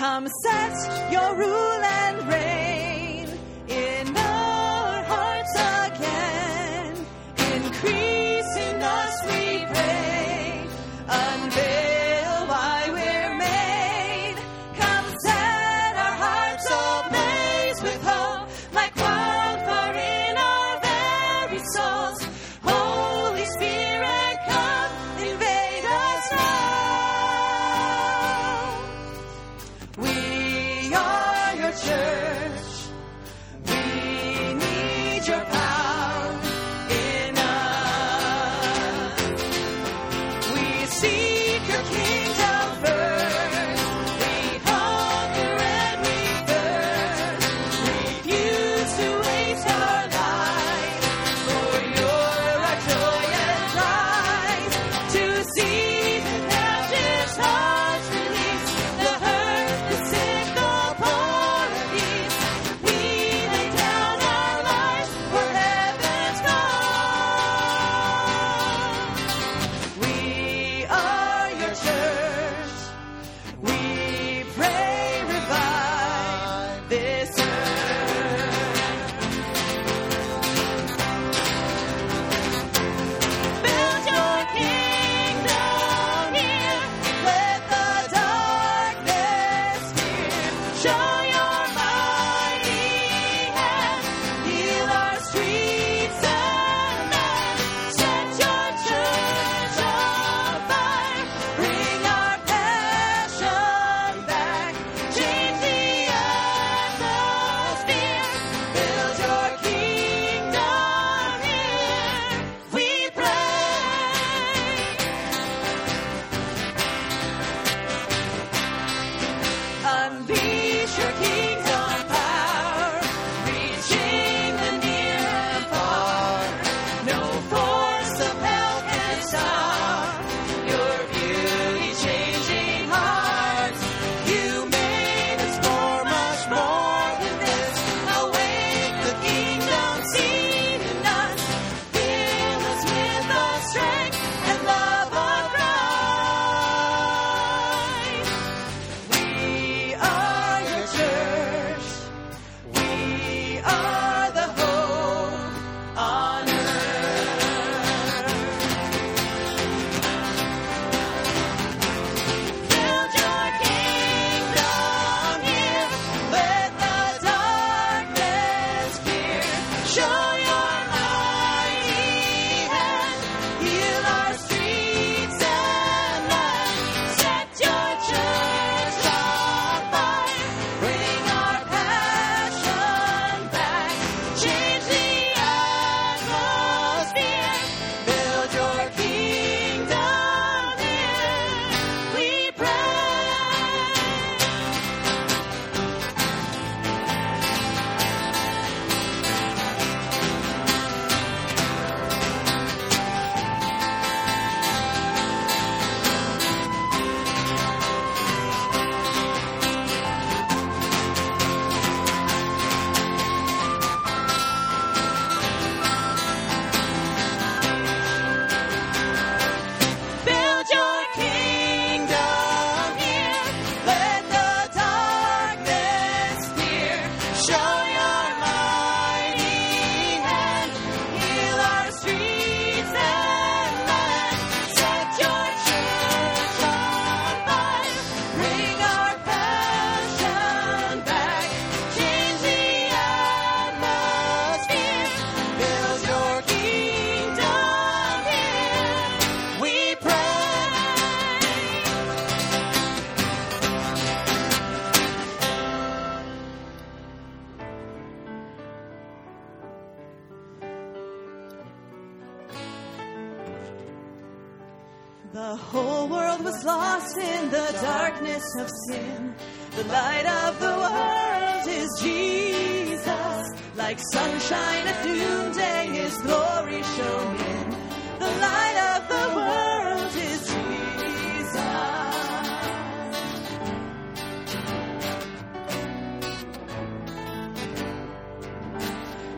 Come set your rule and reign. The whole world was lost in the darkness of sin. The light of the world is Jesus. Like sunshine at noonday, his glory shone in. The light of the world is Jesus.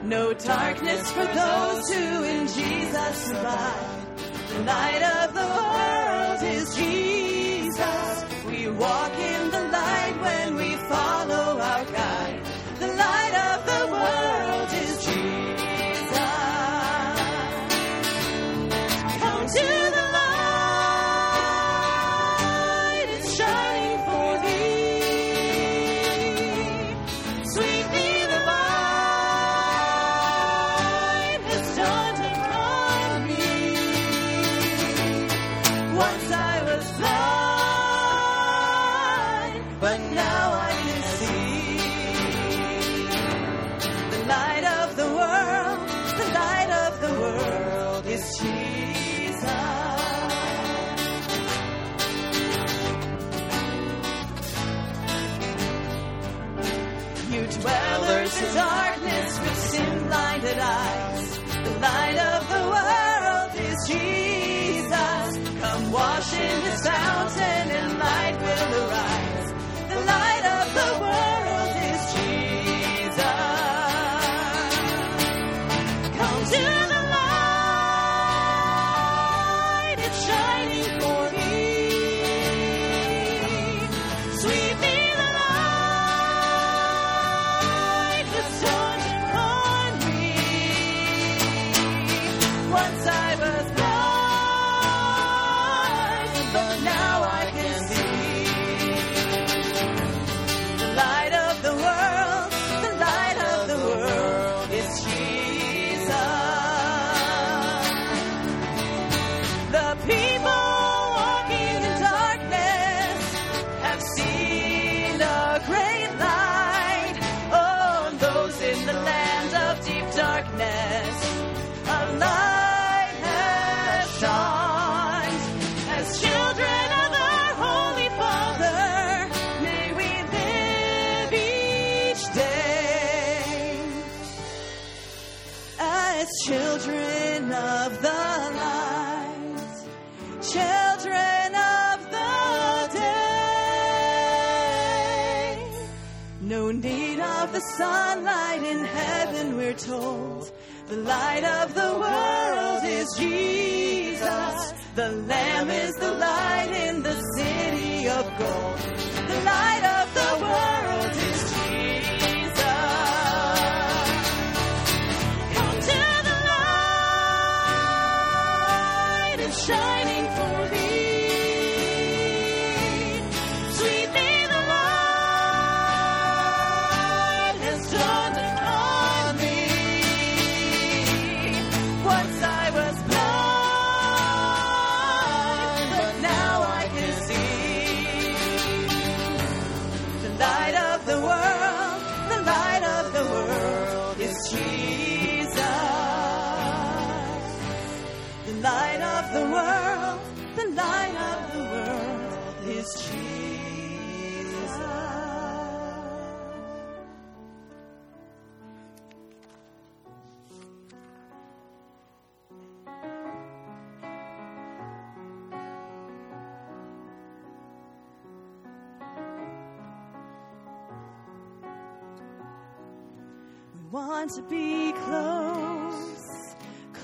No darkness for those who in Jesus abide. The light of the world is Jesus. We walk in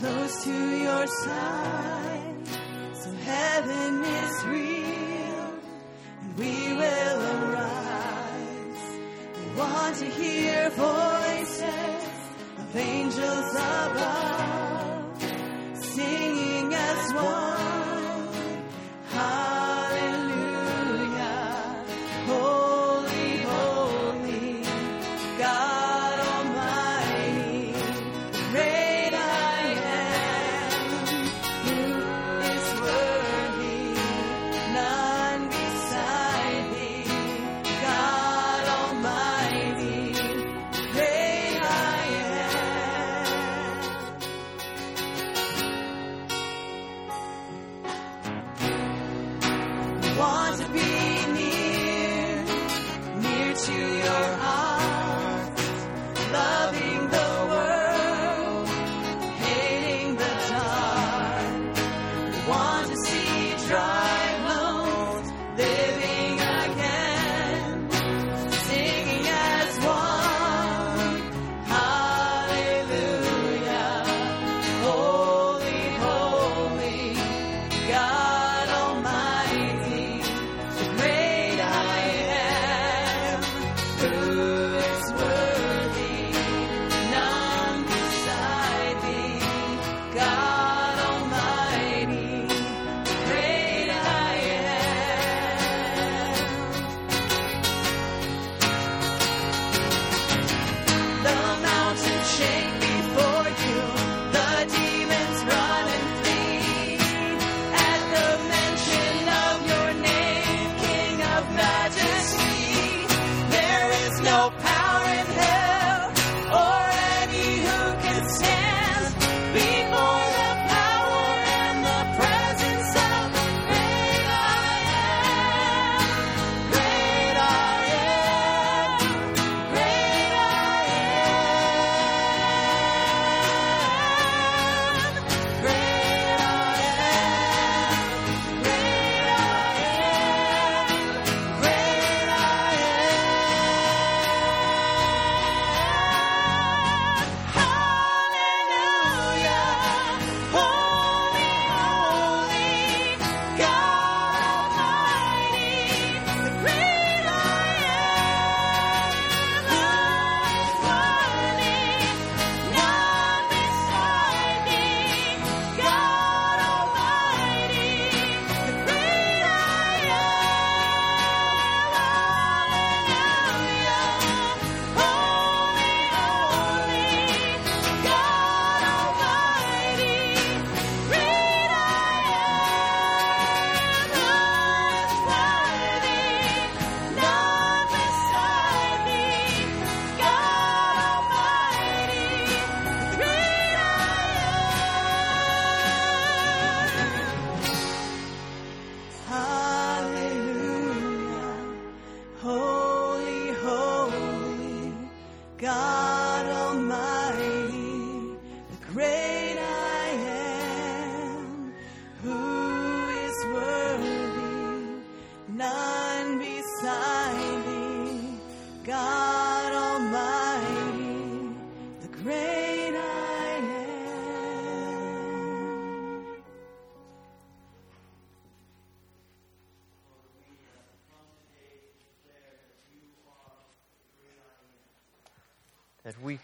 close to your side. So heaven is real, and we will arise. We want to hear voices of angels above, singing as one.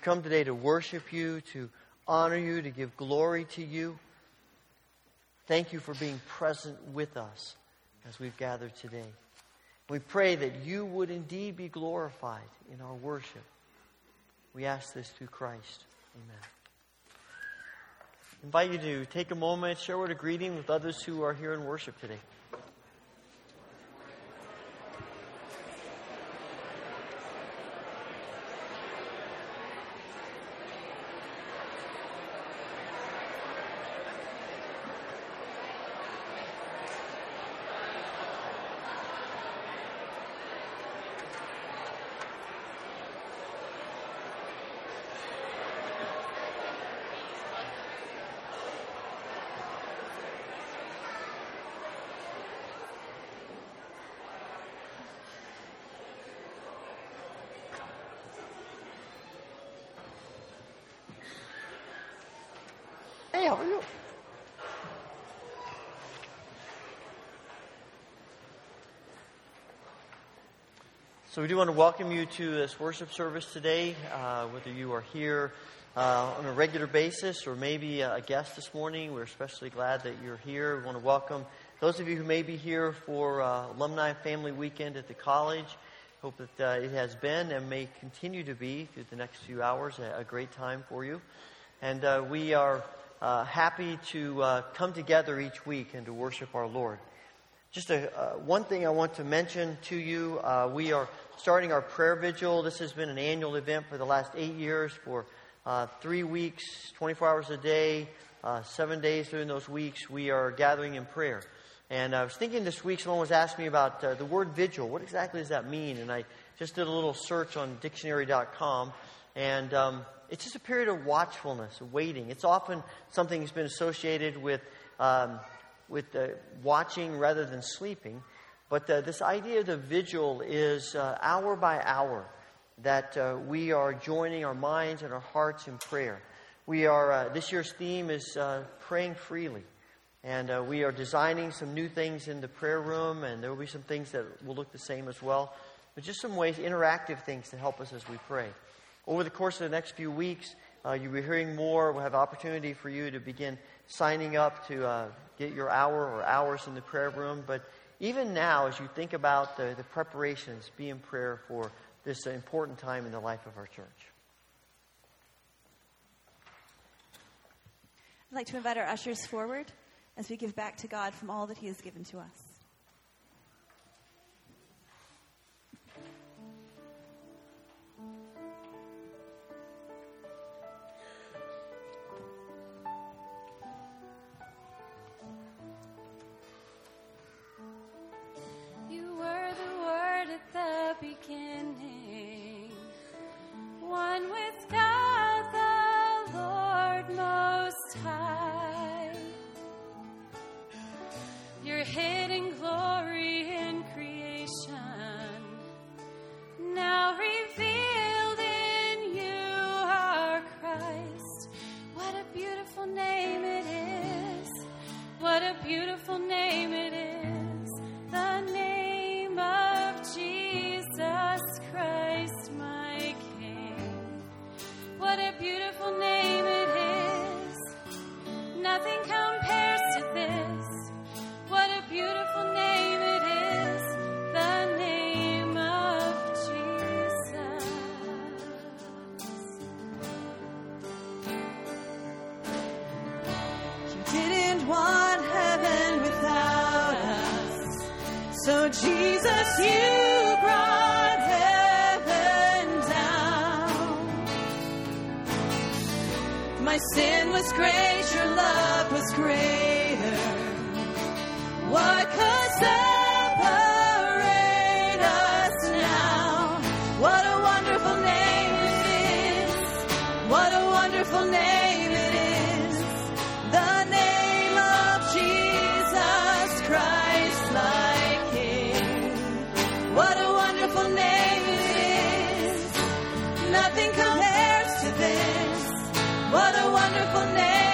Come today to worship you, to honor you, to give glory to you. Thank you for being present with us as we've gathered today. We pray that you would indeed be glorified in our worship. We ask this through Christ. Amen. I invite you to take a moment, share a word of greeting with others who are here in worship today. You? So we do want to welcome you to this worship service today, uh, whether you are here uh, on a regular basis or maybe a guest this morning. We're especially glad that you're here. We want to welcome those of you who may be here for uh, Alumni Family Weekend at the college. Hope that uh, it has been and may continue to be through the next few hours a, a great time for you. And uh, we are uh, happy to uh, come together each week and to worship our Lord. Just a, uh, one thing I want to mention to you uh, we are starting our prayer vigil. This has been an annual event for the last eight years for uh, three weeks, 24 hours a day, uh, seven days during those weeks. We are gathering in prayer. And I was thinking this week, someone was asking me about the word vigil. What exactly does that mean? And I just did a little search on dictionary.com. And um, it's just a period of watchfulness, waiting. It's often something that's been associated with, um, with uh, watching rather than sleeping. But uh, this idea of the vigil is uh, hour by hour that uh, we are joining our minds and our hearts in prayer. We are, uh, this year's theme is uh, praying freely. And we are designing some new things in the prayer room, and there will be some things that will look the same as well. But just some ways, interactive things to help us as we pray. Over the course of the next few weeks, uh, you'll be hearing more. We'll have opportunity for you to begin signing up to uh, get your hour or hours in the prayer room. But even now, as you think about the, the preparations, be in prayer for this important time in the life of our church. I'd like to invite our ushers forward as we give back to God from all that He has given to us. My sin was great, your love was greater. Nothing compares to this. What a wonderful name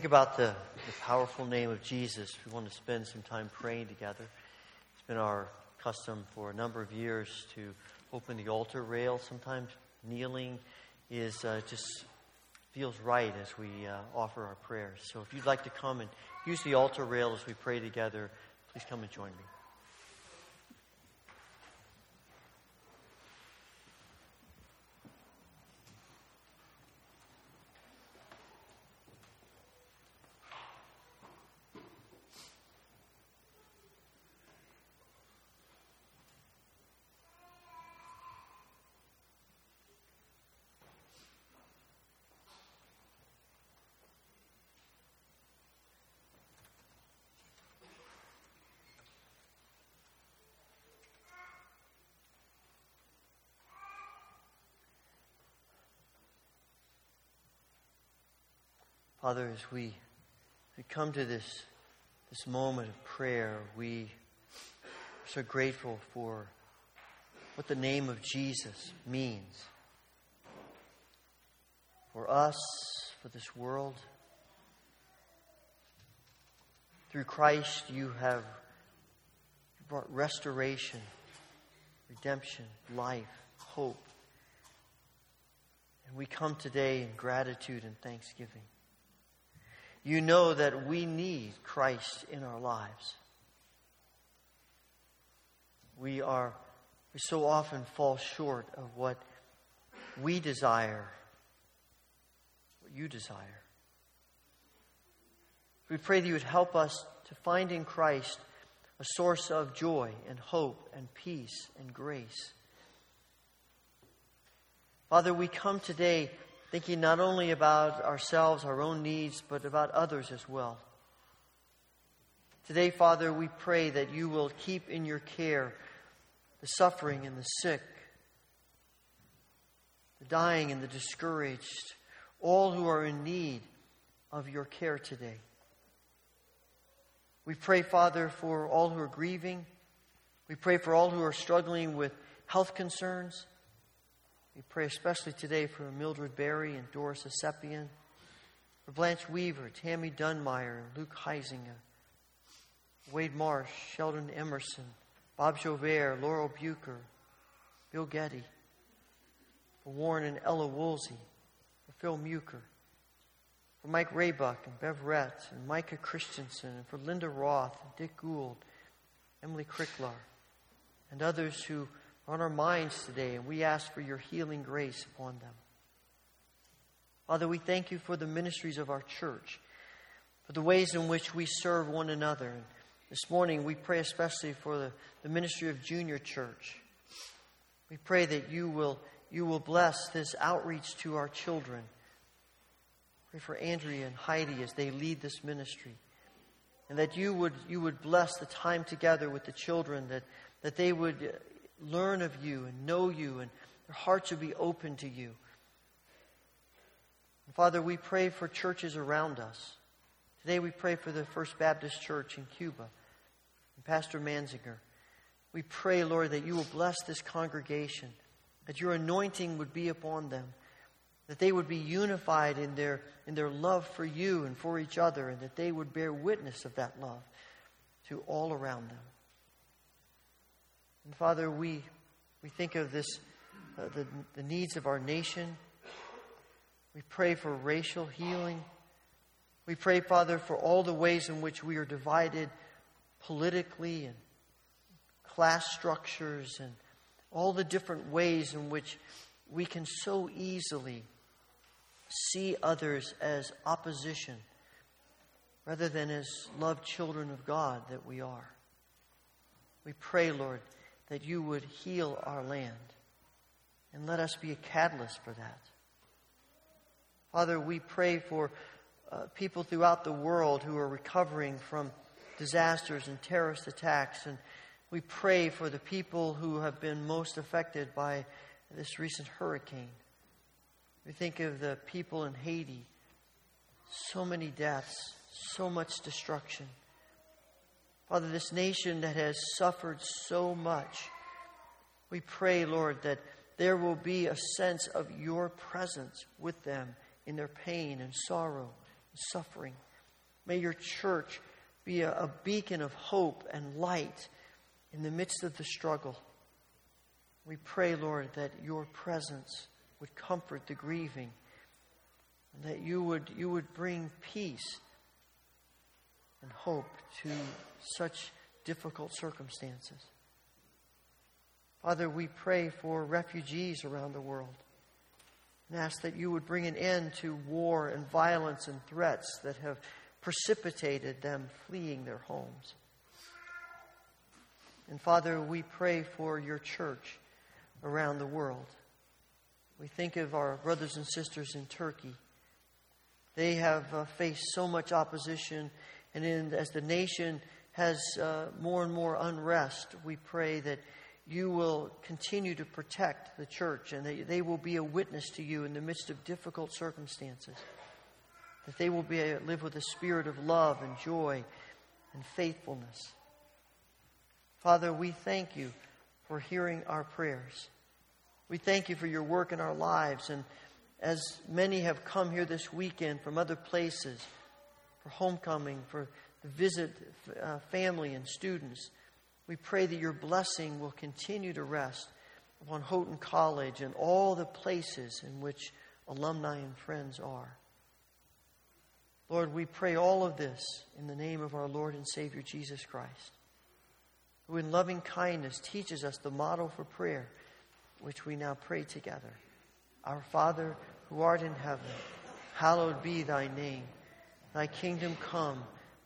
think about the, the powerful name of Jesus, we want to spend some time praying together. It's been our custom for a number of years to open the altar rail. Sometimes kneeling is uh, just feels right as we uh, offer our prayers. So if you'd like to come and use the altar rail as we pray together, please come and join me. Father, as we, we come to this, this moment of prayer, we are so grateful for what the name of Jesus means for us, for this world. Through Christ, you have brought restoration, redemption, life, hope. And we come today in gratitude and thanksgiving. You know that we need Christ in our lives. We are we so often fall short of what we desire, what you desire. We pray that you would help us to find in Christ a source of joy and hope and peace and grace. Father, we come today thinking not only about ourselves, our own needs, but about others as well. Today, Father, we pray that you will keep in your care the suffering and the sick, the dying and the discouraged, all who are in need of your care today. We pray, Father, for all who are grieving. We pray for all who are struggling with health concerns. We pray especially today for Mildred Berry and Doris Asepian, for Blanche Weaver, Tammy Dunmeyer, Luke Heisinger, Wade Marsh, Sheldon Emerson, Bob Joubert, Laurel Bucher, Bill Getty, for Warren and Ella Woolsey, for Phil Muker, for Mike Raybuck and Bev Rett and Micah Christensen, and for Linda Roth and Dick Gould, Emily Cricklar, and others who on our minds today, and we ask for your healing grace upon them. Father, we thank you for the ministries of our church, for the ways in which we serve one another. And this morning, we pray especially for the, the ministry of Junior Church. We pray that you will, you will bless this outreach to our children. Pray for Andrea and Heidi as they lead this ministry. And that you would, you would bless the time together with the children, that, that they would learn of you and know you, and their hearts would be open to you. And Father, we pray for churches around us. Today we pray for the First Baptist Church in Cuba and Pastor Manzinger. We pray, Lord, that you will bless this congregation, that your anointing would be upon them that they would be unified in their, in their love for you and for each other, and that they would bear witness of that love to all around them. And Father, we, we think of this, uh, the, the needs of our nation. We pray for racial healing. We pray, Father, for all the ways in which we are divided politically and class structures and all the different ways in which we can so easily see others as opposition rather than as loved children of God that we are. We pray, Lord, that you would heal our land and let us be a catalyst for that. Father, we pray for uh, people throughout the world who are recovering from disasters and terrorist attacks, and we pray for the people who have been most affected by this recent hurricane. We think of the people in Haiti, so many deaths, so much destruction. Father, this nation that has suffered so much, we pray, Lord, that there will be a sense of your presence with them in their pain and sorrow and suffering. May your church be a, a beacon of hope and light in the midst of the struggle. We pray, Lord, that your presence would comfort the grieving, and that you would, you would bring peace and hope to such difficult circumstances. Father, we pray for refugees around the world and ask that you would bring an end to war and violence and threats that have precipitated them fleeing their homes. And Father, we pray for your church around the world. We think of our brothers and sisters in Turkey. They have uh, faced so much opposition, and in, as the nation has uh, more and more unrest, we pray that you will continue to protect the church and that they will be a witness to you in the midst of difficult circumstances. That they will be, live with a spirit of love and joy and faithfulness. Father, we thank you for hearing our prayers. We thank you for your work in our lives. And as many have come here this weekend from other places for homecoming, for visit uh, family and students, we pray that your blessing will continue to rest upon Houghton College and all the places in which alumni and friends are. Lord, we pray all of this in the name of our Lord and Savior Jesus Christ, who in loving kindness teaches us the model for prayer which we now pray together. Our Father, who art in heaven, hallowed be thy name. Thy kingdom come,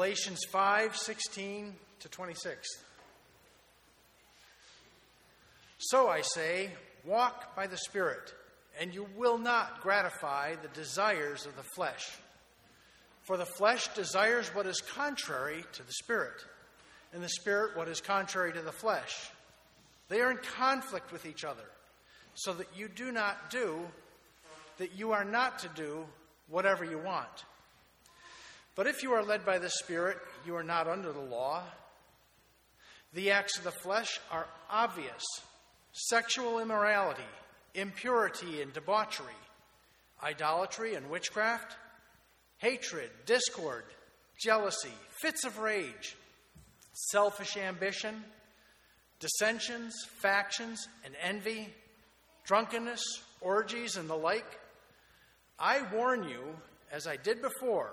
Galatians 5 16 to 26. So I say, walk by the Spirit, and you will not gratify the desires of the flesh. For the flesh desires what is contrary to the Spirit, and the Spirit what is contrary to the flesh. They are in conflict with each other, so that you do not do, that you are not to do whatever you want. But if you are led by the Spirit, you are not under the law. The acts of the flesh are obvious sexual immorality, impurity and debauchery, idolatry and witchcraft, hatred, discord, jealousy, fits of rage, selfish ambition, dissensions, factions, and envy, drunkenness, orgies, and the like. I warn you, as I did before,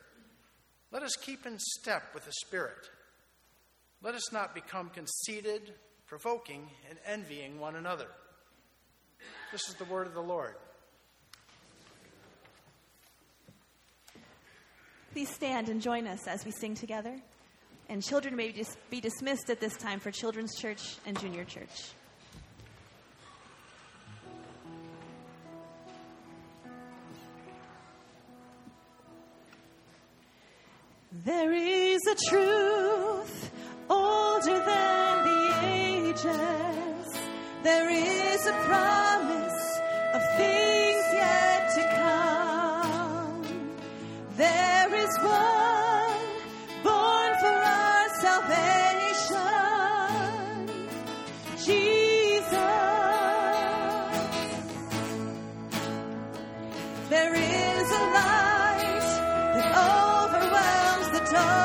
let us keep in step with the Spirit. Let us not become conceited, provoking, and envying one another. This is the word of the Lord. Please stand and join us as we sing together. And children may be dismissed at this time for Children's Church and Junior Church. There is a truth older than the ages. There is a promise of things yet to come. There is one born for our salvation. Jesus. There is a light overwhelms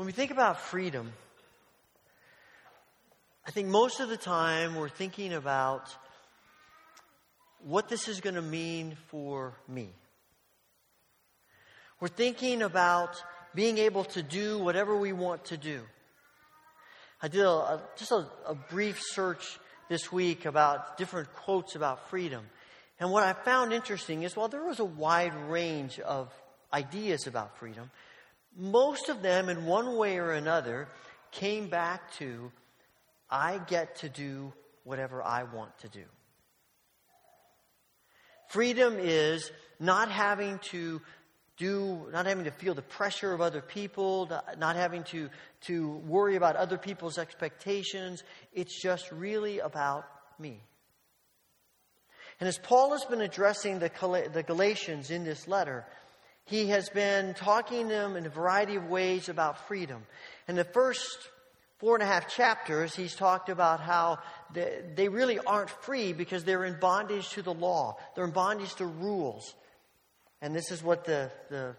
When we think about freedom, I think most of the time we're thinking about what this is going to mean for me. We're thinking about being able to do whatever we want to do. I did a, a, just a, a brief search this week about different quotes about freedom. And what I found interesting is while there was a wide range of ideas about freedom, most of them, in one way or another, came back to I get to do whatever I want to do. Freedom is not having to do, not having to feel the pressure of other people, not having to, to worry about other people's expectations. It's just really about me. And as Paul has been addressing the, the Galatians in this letter, he has been talking to them in a variety of ways about freedom. In the first four and a half chapters, he's talked about how they really aren't free because they're in bondage to the law, they're in bondage to rules. And this is what the, the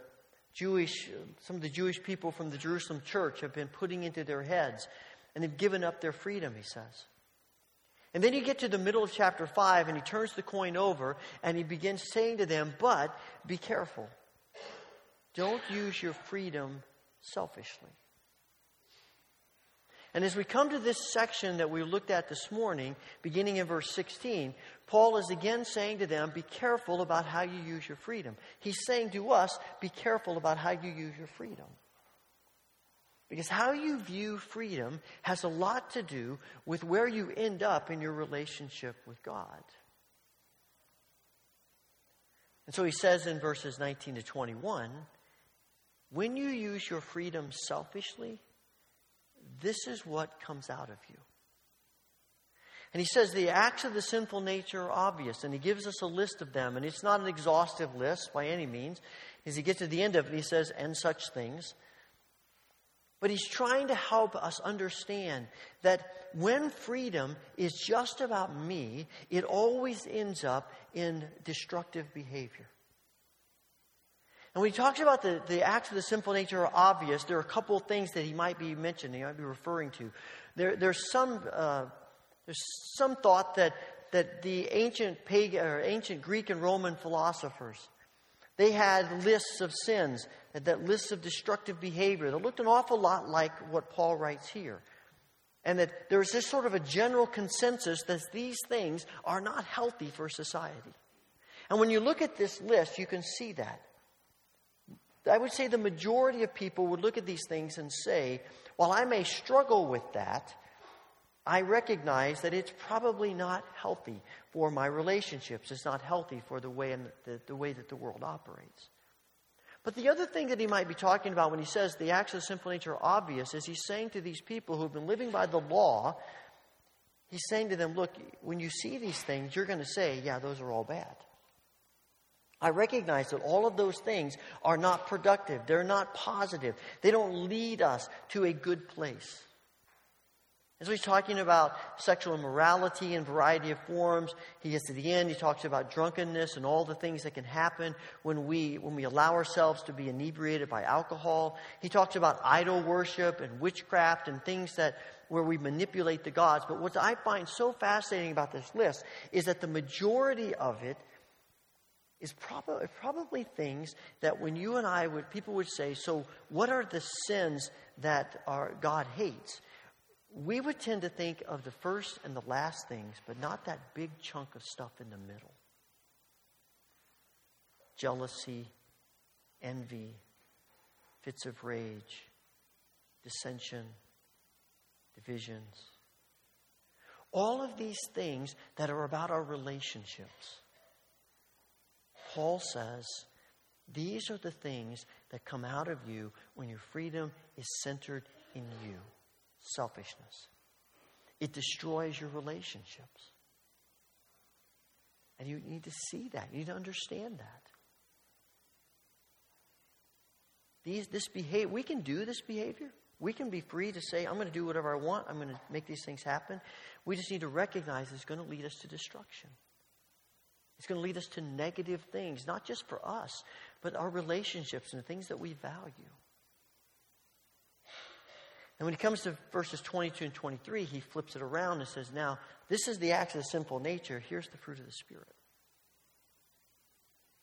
Jewish, some of the Jewish people from the Jerusalem church have been putting into their heads. And they've given up their freedom, he says. And then you get to the middle of chapter 5, and he turns the coin over and he begins saying to them, But be careful. Don't use your freedom selfishly. And as we come to this section that we looked at this morning, beginning in verse 16, Paul is again saying to them, Be careful about how you use your freedom. He's saying to us, Be careful about how you use your freedom. Because how you view freedom has a lot to do with where you end up in your relationship with God. And so he says in verses 19 to 21 when you use your freedom selfishly, this is what comes out of you. And he says the acts of the sinful nature are obvious, and he gives us a list of them, and it's not an exhaustive list by any means. As he gets to the end of it, he says, and such things. But he's trying to help us understand that when freedom is just about me, it always ends up in destructive behavior. And when he talks about the, the acts of the sinful nature are obvious, there are a couple of things that he might be mentioning, he might be referring to. There, there's, some, uh, there's some thought that, that the ancient, pagan, or ancient Greek and Roman philosophers, they had lists of sins, that lists of destructive behavior that looked an awful lot like what Paul writes here. And that there is this sort of a general consensus that these things are not healthy for society. And when you look at this list, you can see that. I would say the majority of people would look at these things and say, while I may struggle with that, I recognize that it's probably not healthy for my relationships. It's not healthy for the way, the, the way that the world operates. But the other thing that he might be talking about when he says the acts of sinful nature are obvious is he's saying to these people who have been living by the law, he's saying to them, look, when you see these things, you're going to say, yeah, those are all bad. I recognize that all of those things are not productive. They're not positive. They don't lead us to a good place. As he's talking about sexual immorality in a variety of forms, he gets to the end, he talks about drunkenness and all the things that can happen when we, when we allow ourselves to be inebriated by alcohol. He talks about idol worship and witchcraft and things that, where we manipulate the gods. But what I find so fascinating about this list is that the majority of it is probably, probably things that when you and I would, people would say, so what are the sins that are, God hates? We would tend to think of the first and the last things, but not that big chunk of stuff in the middle. Jealousy, envy, fits of rage, dissension, divisions. All of these things that are about our relationships Paul says, these are the things that come out of you when your freedom is centered in you selfishness. It destroys your relationships. And you need to see that. You need to understand that. These, this behavior, we can do this behavior. We can be free to say, I'm going to do whatever I want. I'm going to make these things happen. We just need to recognize it's going to lead us to destruction. It's going to lead us to negative things, not just for us, but our relationships and the things that we value. And when it comes to verses 22 and 23, he flips it around and says, Now, this is the acts of the sinful nature. Here's the fruit of the Spirit.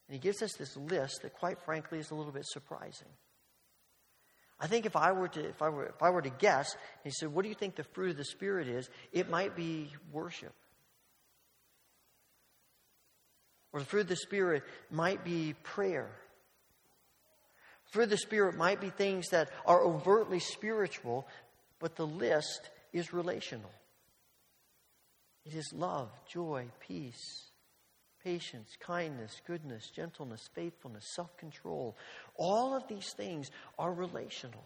And he gives us this list that, quite frankly, is a little bit surprising. I think if I were to, if I were, if I were to guess, he said, What do you think the fruit of the Spirit is? It might be worship. Or the fruit of the Spirit might be prayer. Of the Spirit might be things that are overtly spiritual, but the list is relational. It is love, joy, peace, patience, kindness, goodness, gentleness, faithfulness, self control. All of these things are relational.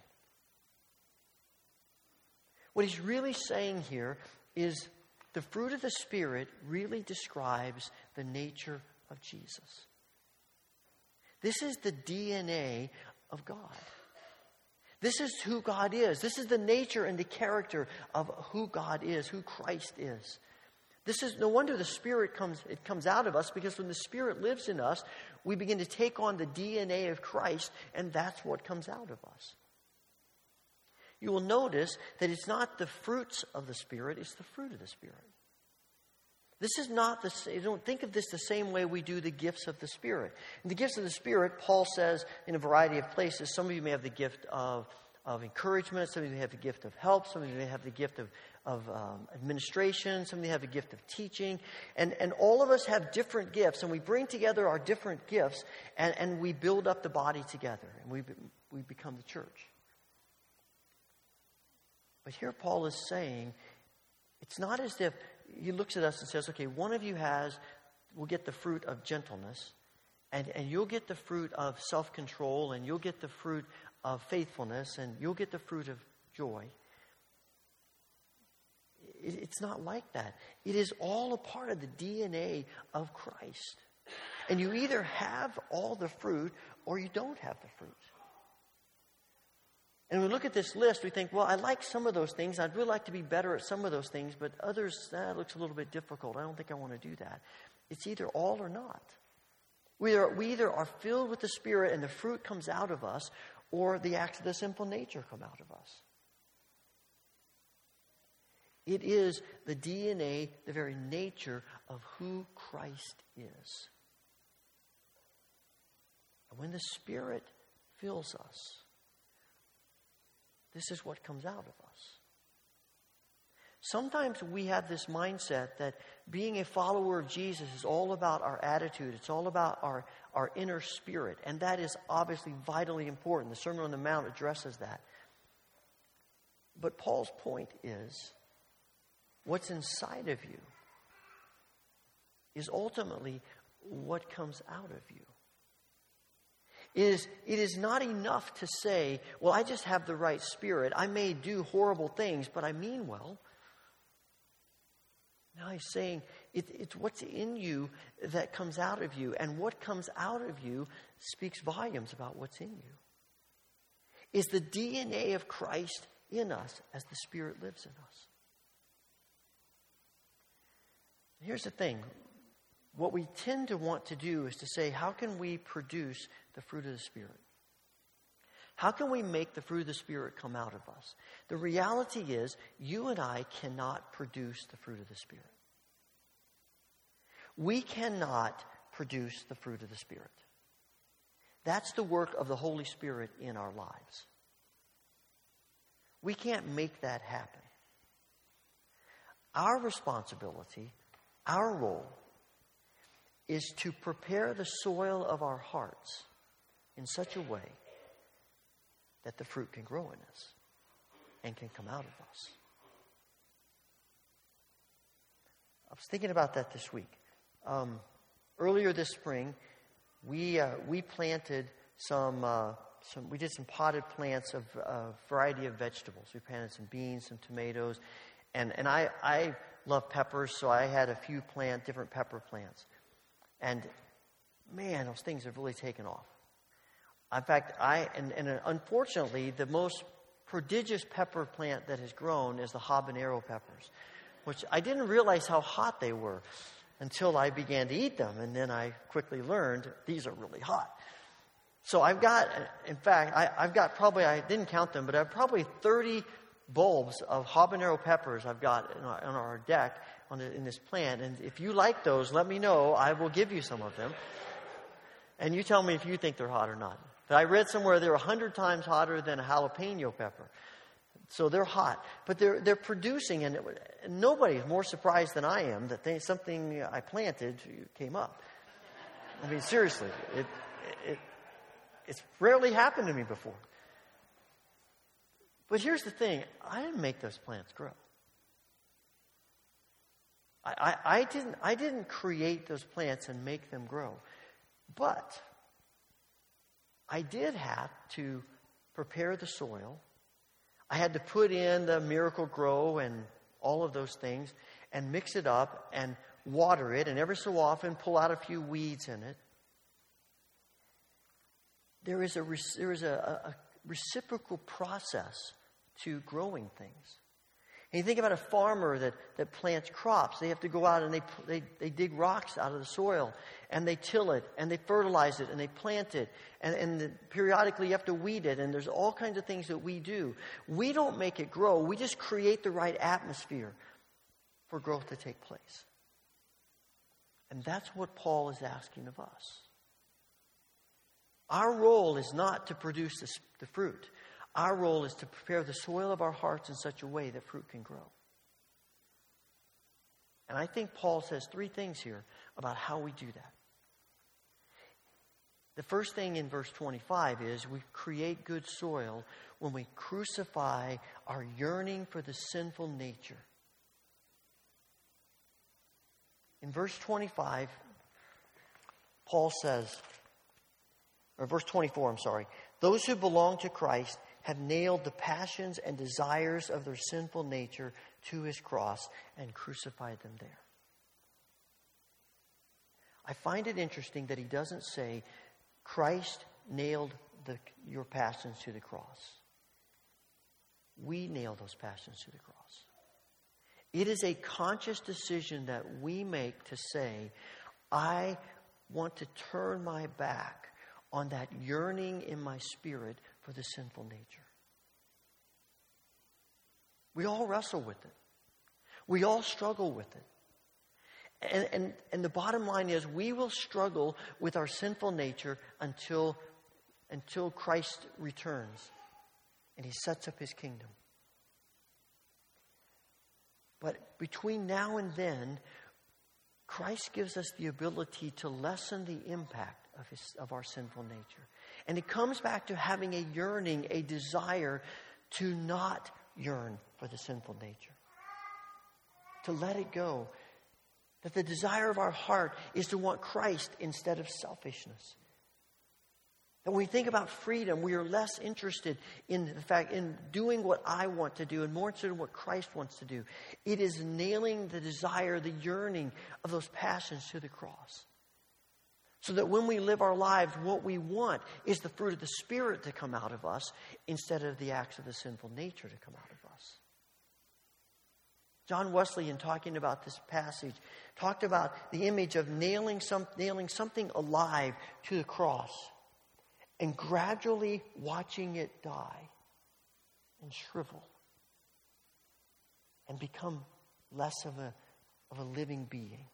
What he's really saying here is the fruit of the Spirit really describes the nature of Jesus. This is the DNA of God. This is who God is. This is the nature and the character of who God is, who Christ is. This is no wonder the Spirit comes, it comes out of us because when the Spirit lives in us, we begin to take on the DNA of Christ, and that's what comes out of us. You will notice that it's not the fruits of the Spirit, it's the fruit of the Spirit. This is not the you don't think of this the same way we do the gifts of the Spirit. In the gifts of the Spirit, Paul says in a variety of places, some of you may have the gift of, of encouragement, some of you have the gift of help, some of you may have the gift of, of um, administration, some of you have the gift of teaching. And, and all of us have different gifts, and we bring together our different gifts, and, and we build up the body together, and we, we become the church. But here Paul is saying, it's not as if he looks at us and says, okay, one of you has, will get the fruit of gentleness, and, and you'll get the fruit of self control, and you'll get the fruit of faithfulness, and you'll get the fruit of joy. It, it's not like that. It is all a part of the DNA of Christ. And you either have all the fruit or you don't have the fruit. And when we look at this list, we think, well, I like some of those things. I'd really like to be better at some of those things, but others, eh, that looks a little bit difficult. I don't think I want to do that. It's either all or not. We, are, we either are filled with the Spirit and the fruit comes out of us, or the acts of the sinful nature come out of us. It is the DNA, the very nature of who Christ is. And when the Spirit fills us, this is what comes out of us. Sometimes we have this mindset that being a follower of Jesus is all about our attitude, it's all about our, our inner spirit, and that is obviously vitally important. The Sermon on the Mount addresses that. But Paul's point is what's inside of you is ultimately what comes out of you is it is not enough to say, well, I just have the right spirit. I may do horrible things, but I mean well. Now he's saying it, it's what's in you that comes out of you, and what comes out of you speaks volumes about what's in you. Is the DNA of Christ in us as the Spirit lives in us? Here's the thing what we tend to want to do is to say, how can we produce the fruit of the Spirit? How can we make the fruit of the Spirit come out of us? The reality is, you and I cannot produce the fruit of the Spirit. We cannot produce the fruit of the Spirit. That's the work of the Holy Spirit in our lives. We can't make that happen. Our responsibility, our role, is to prepare the soil of our hearts in such a way that the fruit can grow in us and can come out of us. I was thinking about that this week. Um, earlier this spring, we, uh, we planted some uh, some, we did some potted plants of a variety of vegetables. We planted some beans, some tomatoes, and, and I, I love peppers, so I had a few plant, different pepper plants. And man, those things have really taken off. In fact, I, and, and unfortunately, the most prodigious pepper plant that has grown is the habanero peppers, which I didn't realize how hot they were until I began to eat them. And then I quickly learned these are really hot. So I've got, in fact, I, have got probably, I didn't count them, but I have probably 30 bulbs of habanero peppers I've got on our, our deck the, in this plant. And if you like those, let me know. I will give you some of them. And you tell me if you think they're hot or not. But I read somewhere they're 100 times hotter than a jalapeno pepper. So they're hot. But they're, they're producing, and, nobody is more surprised than I am that they, something I planted came up. I mean, seriously, it, it, it's rarely happened to me before. But here's the thing I didn't make those plants grow. I, I, didn't, I didn't create those plants and make them grow. But I did have to prepare the soil. I had to put in the Miracle-Gro and all of those things and mix it up and water it and every so often pull out a few weeds in it. There is a, there is a, a reciprocal process to growing things. And you think about a farmer that, that plants crops. They have to go out and they, they, they dig rocks out of the soil and they till it and they fertilize it and they plant it. And, and periodically you have to weed it. And there's all kinds of things that we do. We don't make it grow, we just create the right atmosphere for growth to take place. And that's what Paul is asking of us. Our role is not to produce the, the fruit. Our role is to prepare the soil of our hearts in such a way that fruit can grow. And I think Paul says three things here about how we do that. The first thing in verse 25 is we create good soil when we crucify our yearning for the sinful nature. In verse 25, Paul says, or verse 24, I'm sorry, those who belong to Christ have nailed the passions and desires of their sinful nature to his cross and crucified them there. I find it interesting that he doesn't say, Christ nailed the, your passions to the cross. We nail those passions to the cross. It is a conscious decision that we make to say, I want to turn my back on that yearning in my spirit for the sinful nature. We all wrestle with it. We all struggle with it. And, and, and the bottom line is, we will struggle with our sinful nature until, until Christ returns and he sets up his kingdom. But between now and then, Christ gives us the ability to lessen the impact of, his, of our sinful nature. And it comes back to having a yearning, a desire to not yearn for the sinful nature, to let it go. That the desire of our heart is to want Christ instead of selfishness. That when we think about freedom, we are less interested in the fact in doing what I want to do and more interested in what Christ wants to do. It is nailing the desire, the yearning of those passions to the cross. So that when we live our lives, what we want is the fruit of the Spirit to come out of us instead of the acts of the sinful nature to come out of us. John Wesley, in talking about this passage, talked about the image of nailing, some, nailing something alive to the cross and gradually watching it die and shrivel and become less of a, of a living being.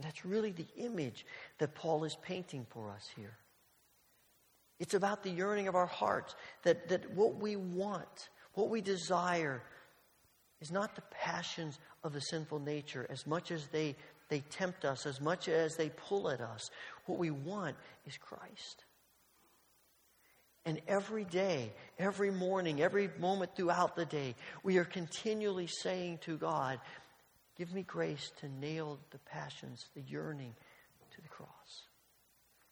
And that's really the image that Paul is painting for us here. It's about the yearning of our hearts, that, that what we want, what we desire, is not the passions of the sinful nature as much as they, they tempt us, as much as they pull at us. What we want is Christ. And every day, every morning, every moment throughout the day, we are continually saying to God, Give me grace to nail the passions, the yearning to the cross.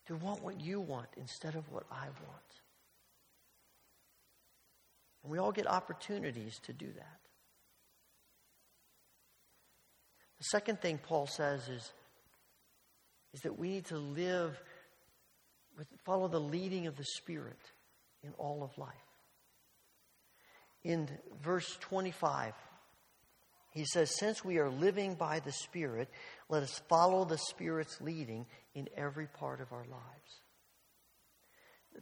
to want what you want instead of what I want. And we all get opportunities to do that. The second thing Paul says is, is that we need to live with, follow the leading of the Spirit in all of life. In verse 25, he says, Since we are living by the Spirit, let us follow the Spirit's leading in every part of our lives.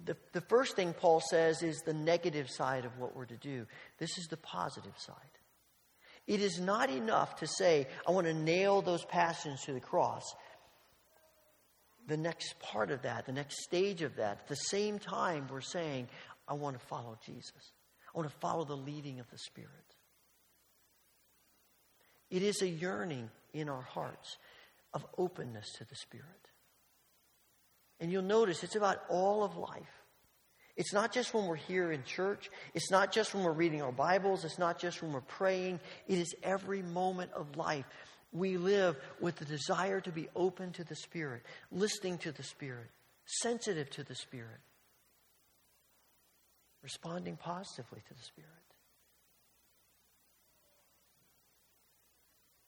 The, the first thing Paul says is the negative side of what we're to do. This is the positive side. It is not enough to say, I want to nail those passions to the cross. The next part of that, the next stage of that, at the same time, we're saying, I want to follow Jesus. I want to follow the leading of the Spirit. It is a yearning in our hearts of openness to the Spirit. And you'll notice it's about all of life. It's not just when we're here in church. It's not just when we're reading our Bibles. It's not just when we're praying. It is every moment of life. We live with the desire to be open to the Spirit, listening to the Spirit, sensitive to the Spirit, responding positively to the Spirit.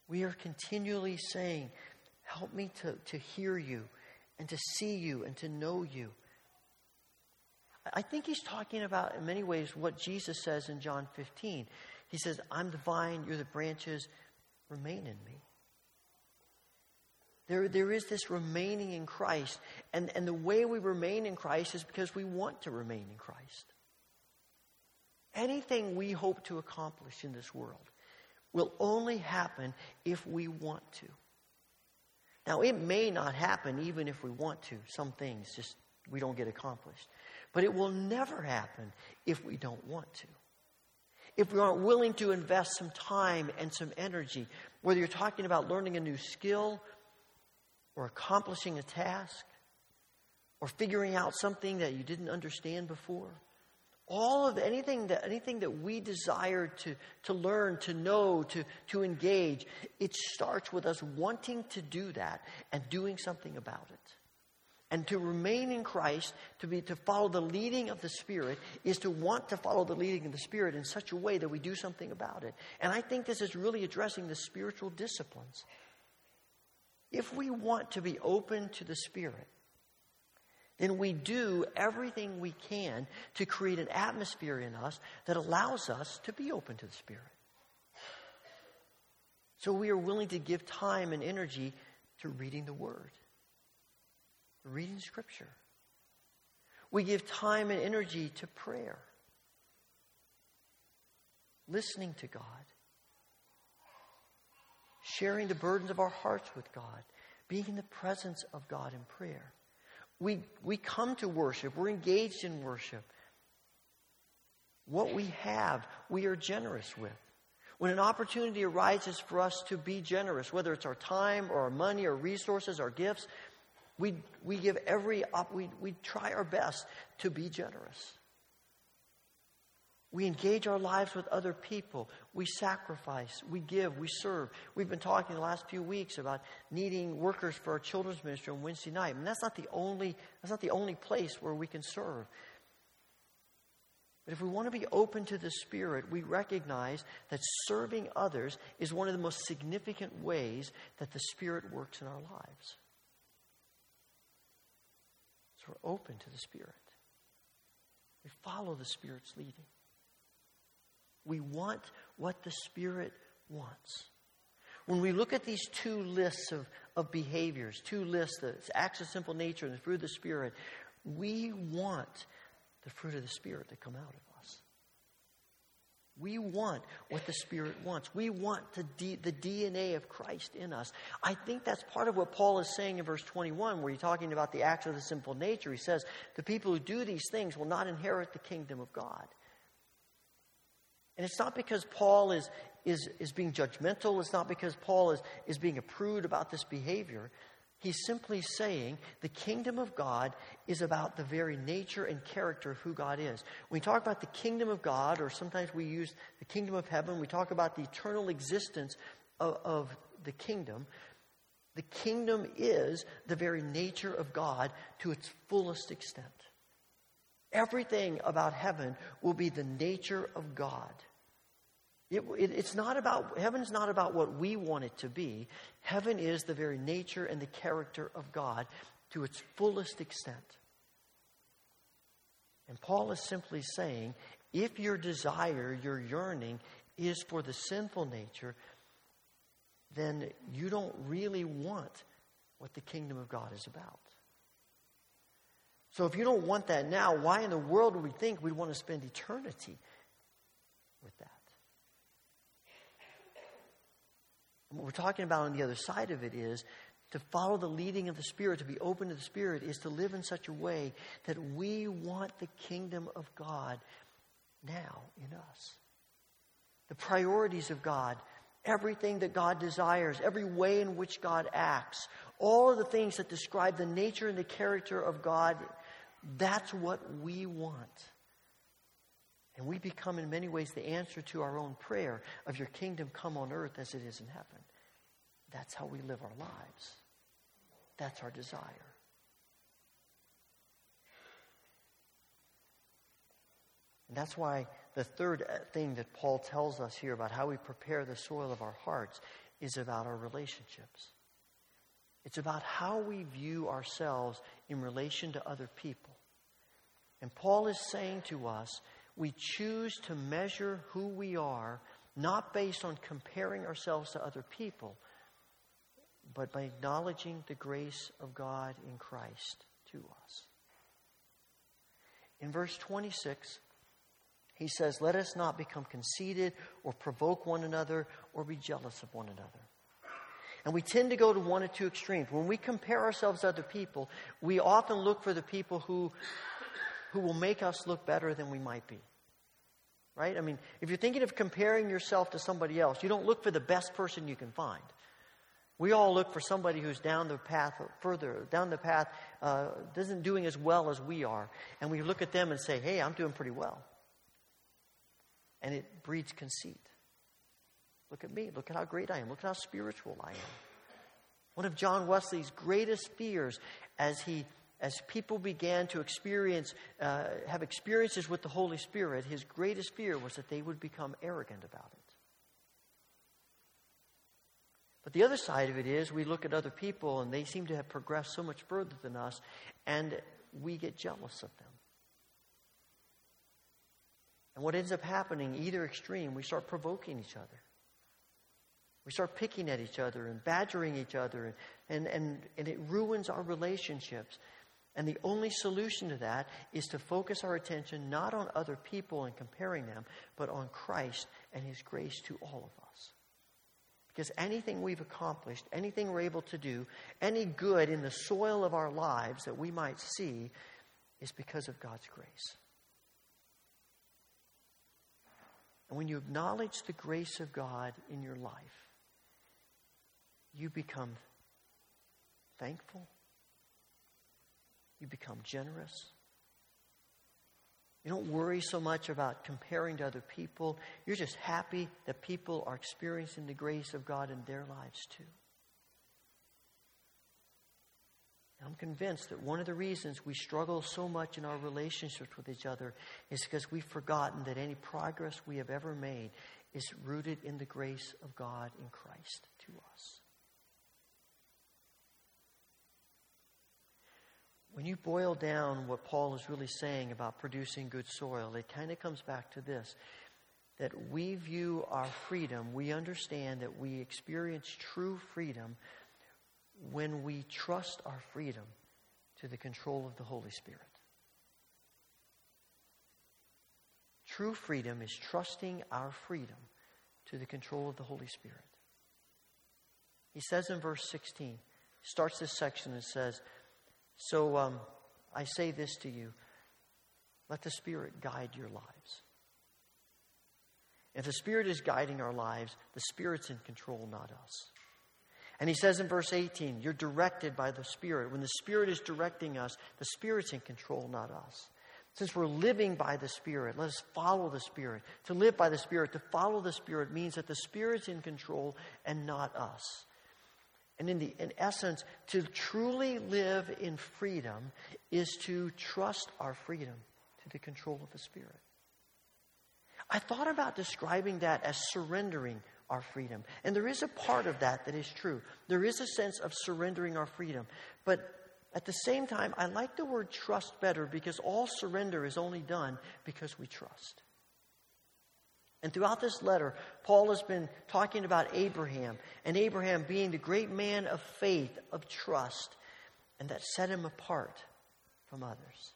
We are continually saying, Help me to, to hear you and to see you and to know you. I think he's talking about, in many ways, what Jesus says in John 15. He says, I'm the vine, you're the branches, remain in me. There, there is this remaining in Christ. And, and the way we remain in Christ is because we want to remain in Christ. Anything we hope to accomplish in this world will only happen if we want to. Now, it may not happen even if we want to. Some things just we don't get accomplished. But it will never happen if we don't want to. If we aren't willing to invest some time and some energy, whether you're talking about learning a new skill or accomplishing a task or figuring out something that you didn't understand before, all of anything that anything that we desire to, to learn, to know, to, to engage, it starts with us wanting to do that and doing something about it. And to remain in Christ, to be to follow the leading of the Spirit, is to want to follow the leading of the Spirit in such a way that we do something about it. And I think this is really addressing the spiritual disciplines. If we want to be open to the Spirit, then we do everything we can to create an atmosphere in us that allows us to be open to the Spirit. So we are willing to give time and energy to reading the Word reading Scripture. We give time and energy to prayer, listening to God, sharing the burdens of our hearts with God, being in the presence of God in prayer. We, we come to worship, we're engaged in worship. What we have, we are generous with. When an opportunity arises for us to be generous, whether it's our time or our money or resources or gifts, we, we give every up, we, we try our best to be generous. We engage our lives with other people. We sacrifice. We give. We serve. We've been talking the last few weeks about needing workers for our children's ministry on Wednesday night. And that's not the only, that's not the only place where we can serve. But if we want to be open to the Spirit, we recognize that serving others is one of the most significant ways that the Spirit works in our lives So we're open to the Spirit. We follow the Spirit's leading. We want what the Spirit wants. When we look at these two lists of, of behaviors, two lists, the acts of sinful nature and the fruit of the Spirit, we want the fruit of the Spirit to come out of us. We want what the Spirit wants. We want the, D, the DNA of Christ in us. I think that's part of what Paul is saying in verse 21, where he's talking about the acts of the sinful nature. He says, The people who do these things will not inherit the kingdom of God. And it's not because Paul is, is, is being judgmental, it's not because Paul is, is being a prude about this behavior. He's simply saying the kingdom of God is about the very nature and character of who God is. When we talk about the kingdom of God, or sometimes we use the kingdom of heaven, we talk about the eternal existence of, of the kingdom. The kingdom is the very nature of God to its fullest extent. Everything about heaven will be the nature of God. It, it, it's not about, heaven's not about what we want it to be. Heaven is the very nature and the character of God to its fullest extent. And Paul is simply saying if your desire, your yearning, is for the sinful nature, then you don't really want what the kingdom of God is about. So if you don't want that now, why in the world would we think we'd want to spend eternity with that? What we're talking about on the other side of it is to follow the leading of the Spirit, to be open to the Spirit, is to live in such a way that we want the kingdom of God now in us. The priorities of God, everything that God desires, every way in which God acts, all of the things that describe the nature and the character of God, that's what we want. And we become, in many ways, the answer to our own prayer of your kingdom come on earth as it is in heaven. That's how we live our lives. That's our desire. And that's why the third uh, thing that Paul tells us here about how we prepare the soil of our hearts is about our relationships. It's about how we view ourselves in relation to other people. And Paul is saying to us, we choose to measure who we are not based on comparing ourselves to other people, but by acknowledging the grace of God in Christ to us. In verse 26, he says, Let us not become conceited or provoke one another or be jealous of one another. And we tend to go to one or two extremes. When we compare ourselves to other people, we often look for the people who, who will make us look better than we might be. Right? I mean, if you're thinking of comparing yourself to somebody else, you don't look for the best person you can find. We all look for somebody who's down the path further, down the path, uh, isn't doing as well as we are. And we look at them and say, hey, I'm doing pretty well. And it breeds conceit. Look at me. Look at how great I am. Look at how spiritual I am. One of John Wesley's greatest fears as he as people began to experience uh, have experiences with the Holy Spirit, his greatest fear was that they would become arrogant about it. But the other side of it is we look at other people and they seem to have progressed so much further than us, and we get jealous of them. And what ends up happening, either extreme, we start provoking each other. We start picking at each other and badgering each other, and, and, and it ruins our relationships. And the only solution to that is to focus our attention not on other people and comparing them, but on Christ and His grace to all of us. Because anything we've accomplished, anything we're able to do, any good in the soil of our lives that we might see is because of God's grace. And when you acknowledge the grace of God in your life, you become thankful, you become generous, you don't worry so much about comparing to other people. You're just happy that people are experiencing the grace of God in their lives too. I'm convinced that one of the reasons we struggle so much in our relationships with each other is because we've forgotten that any progress we have ever made is rooted in the grace of God in Christ to us. When you boil down what Paul is really saying about producing good soil, it kind of comes back to this that we view our freedom, we understand that we experience true freedom when we trust our freedom to the control of the Holy Spirit. True freedom is trusting our freedom to the control of the Holy Spirit. He says in verse 16, starts this section and says, so um, I say this to you let the Spirit guide your lives. If the Spirit is guiding our lives, the Spirit's in control, not us. And he says in verse 18, You're directed by the Spirit. When the Spirit is directing us, the Spirit's in control, not us. Since we're living by the Spirit, let us follow the Spirit. To live by the Spirit, to follow the Spirit means that the Spirit's in control and not us. And in, the, in essence, to truly live in freedom is to trust our freedom to the control of the Spirit. I thought about describing that as surrendering our freedom. And there is a part of that that is true. There is a sense of surrendering our freedom. But at the same time, I like the word trust better because all surrender is only done because we trust. And throughout this letter, Paul has been talking about Abraham and Abraham being the great man of faith, of trust, and that set him apart from others.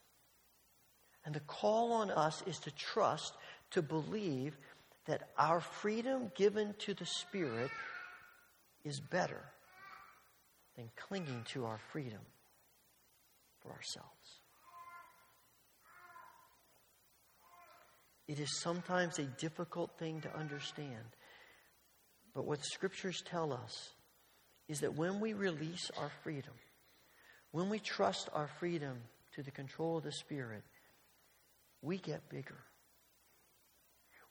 And the call on us is to trust, to believe that our freedom given to the Spirit is better than clinging to our freedom for ourselves. It is sometimes a difficult thing to understand. But what scriptures tell us is that when we release our freedom, when we trust our freedom to the control of the Spirit, we get bigger.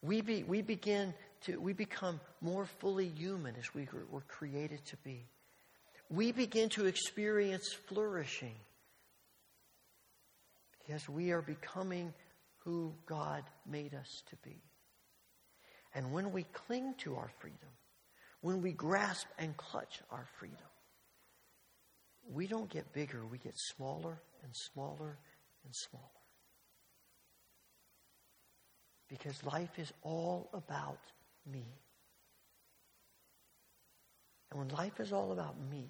We, be, we begin to, we become more fully human as we were created to be. We begin to experience flourishing because we are becoming who God made us to be. And when we cling to our freedom, when we grasp and clutch our freedom, we don't get bigger, we get smaller and smaller and smaller. Because life is all about me. And when life is all about me,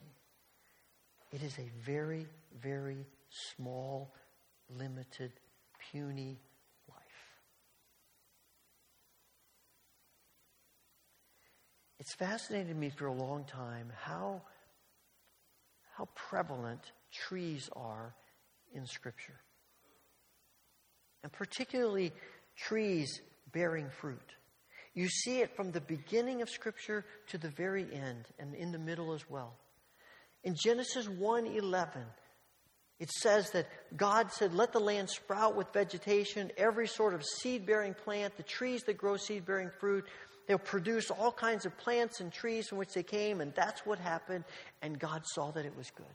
it is a very, very small, limited, puny It's fascinated me for a long time how, how prevalent trees are in Scripture. And particularly trees bearing fruit. You see it from the beginning of Scripture to the very end and in the middle as well. In Genesis 1:11, it says that God said, Let the land sprout with vegetation, every sort of seed bearing plant, the trees that grow seed bearing fruit, They'll produce all kinds of plants and trees from which they came, and that's what happened, and God saw that it was good.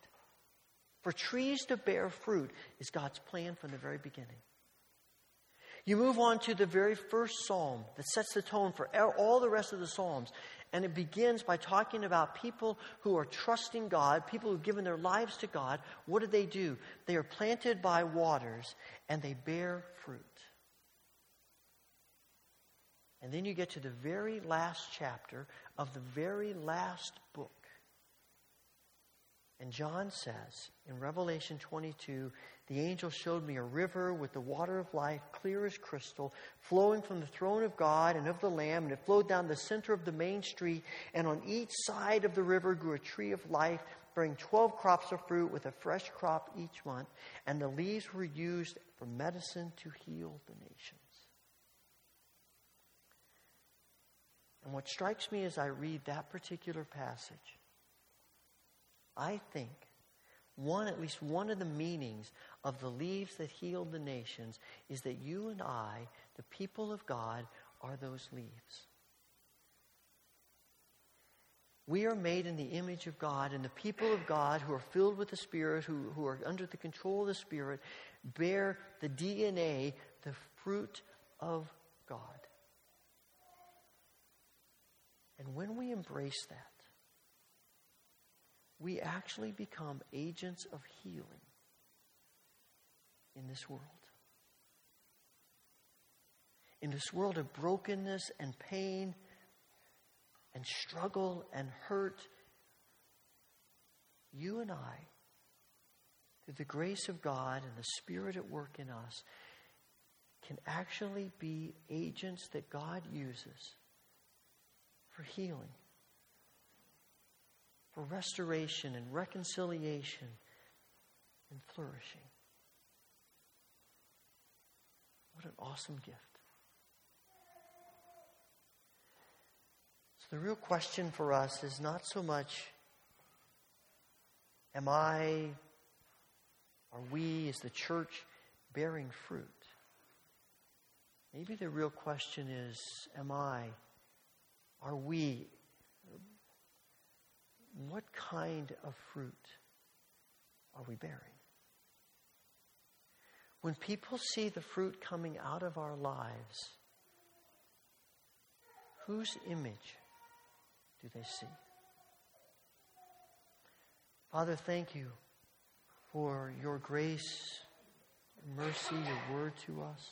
For trees to bear fruit is God's plan from the very beginning. You move on to the very first psalm that sets the tone for all the rest of the psalms. And it begins by talking about people who are trusting God, people who've given their lives to God. What do they do? They are planted by waters and they bear fruit. And then you get to the very last chapter of the very last book. And John says in Revelation 22 the angel showed me a river with the water of life, clear as crystal, flowing from the throne of God and of the Lamb. And it flowed down the center of the main street. And on each side of the river grew a tree of life, bearing 12 crops of fruit with a fresh crop each month. And the leaves were used for medicine to heal the nation. And what strikes me as I read that particular passage, I think one, at least one of the meanings of the leaves that healed the nations is that you and I, the people of God, are those leaves. We are made in the image of God, and the people of God who are filled with the Spirit, who, who are under the control of the Spirit, bear the DNA, the fruit of God. And when we embrace that, we actually become agents of healing in this world. In this world of brokenness and pain and struggle and hurt, you and I, through the grace of God and the Spirit at work in us, can actually be agents that God uses for healing, for restoration and reconciliation and flourishing. What an awesome gift. So, the real question for us is not so much, am I, are we, as the church, bearing fruit? Maybe the real question is, am I? are we? What kind of fruit are we bearing? When people see the fruit coming out of our lives, whose image do they see? Father, thank you for your grace, mercy, your word to us.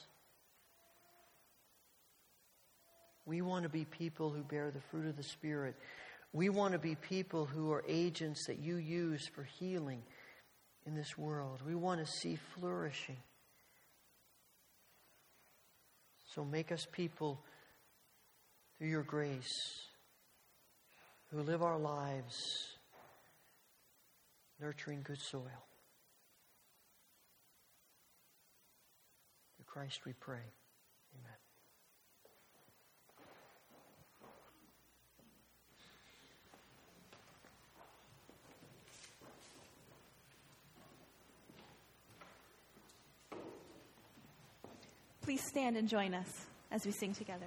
We want to be people who bear the fruit of the Spirit. We want to be people who are agents that you use for healing in this world. We want to see flourishing. So make us people through your grace who live our lives nurturing good soil. To Christ we pray. Please stand and join us as we sing together.